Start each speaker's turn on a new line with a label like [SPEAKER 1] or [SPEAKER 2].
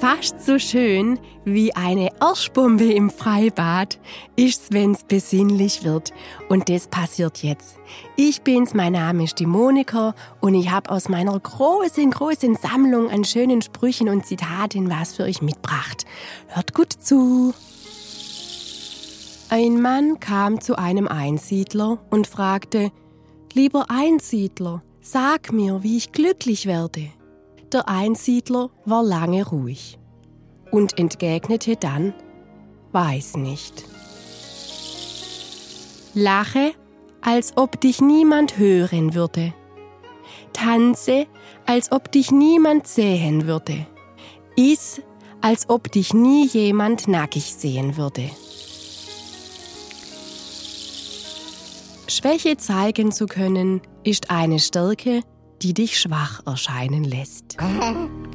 [SPEAKER 1] Fast so schön wie eine Arschbombe im Freibad ist's, wenn's besinnlich wird. Und das passiert jetzt. Ich bin's, mein Name ist die Monika und ich habe aus meiner großen, großen Sammlung an schönen Sprüchen und Zitaten was für euch mitgebracht. Hört gut zu. Ein Mann kam zu einem Einsiedler und fragte, Lieber Einsiedler, sag mir, wie ich glücklich werde. Der Einsiedler war lange ruhig und entgegnete dann, weiß nicht. Lache, als ob dich niemand hören würde. Tanze, als ob dich niemand sehen würde. Iss, als ob dich nie jemand nackig sehen würde. Schwäche zeigen zu können, ist eine Stärke, die dich schwach erscheinen lässt.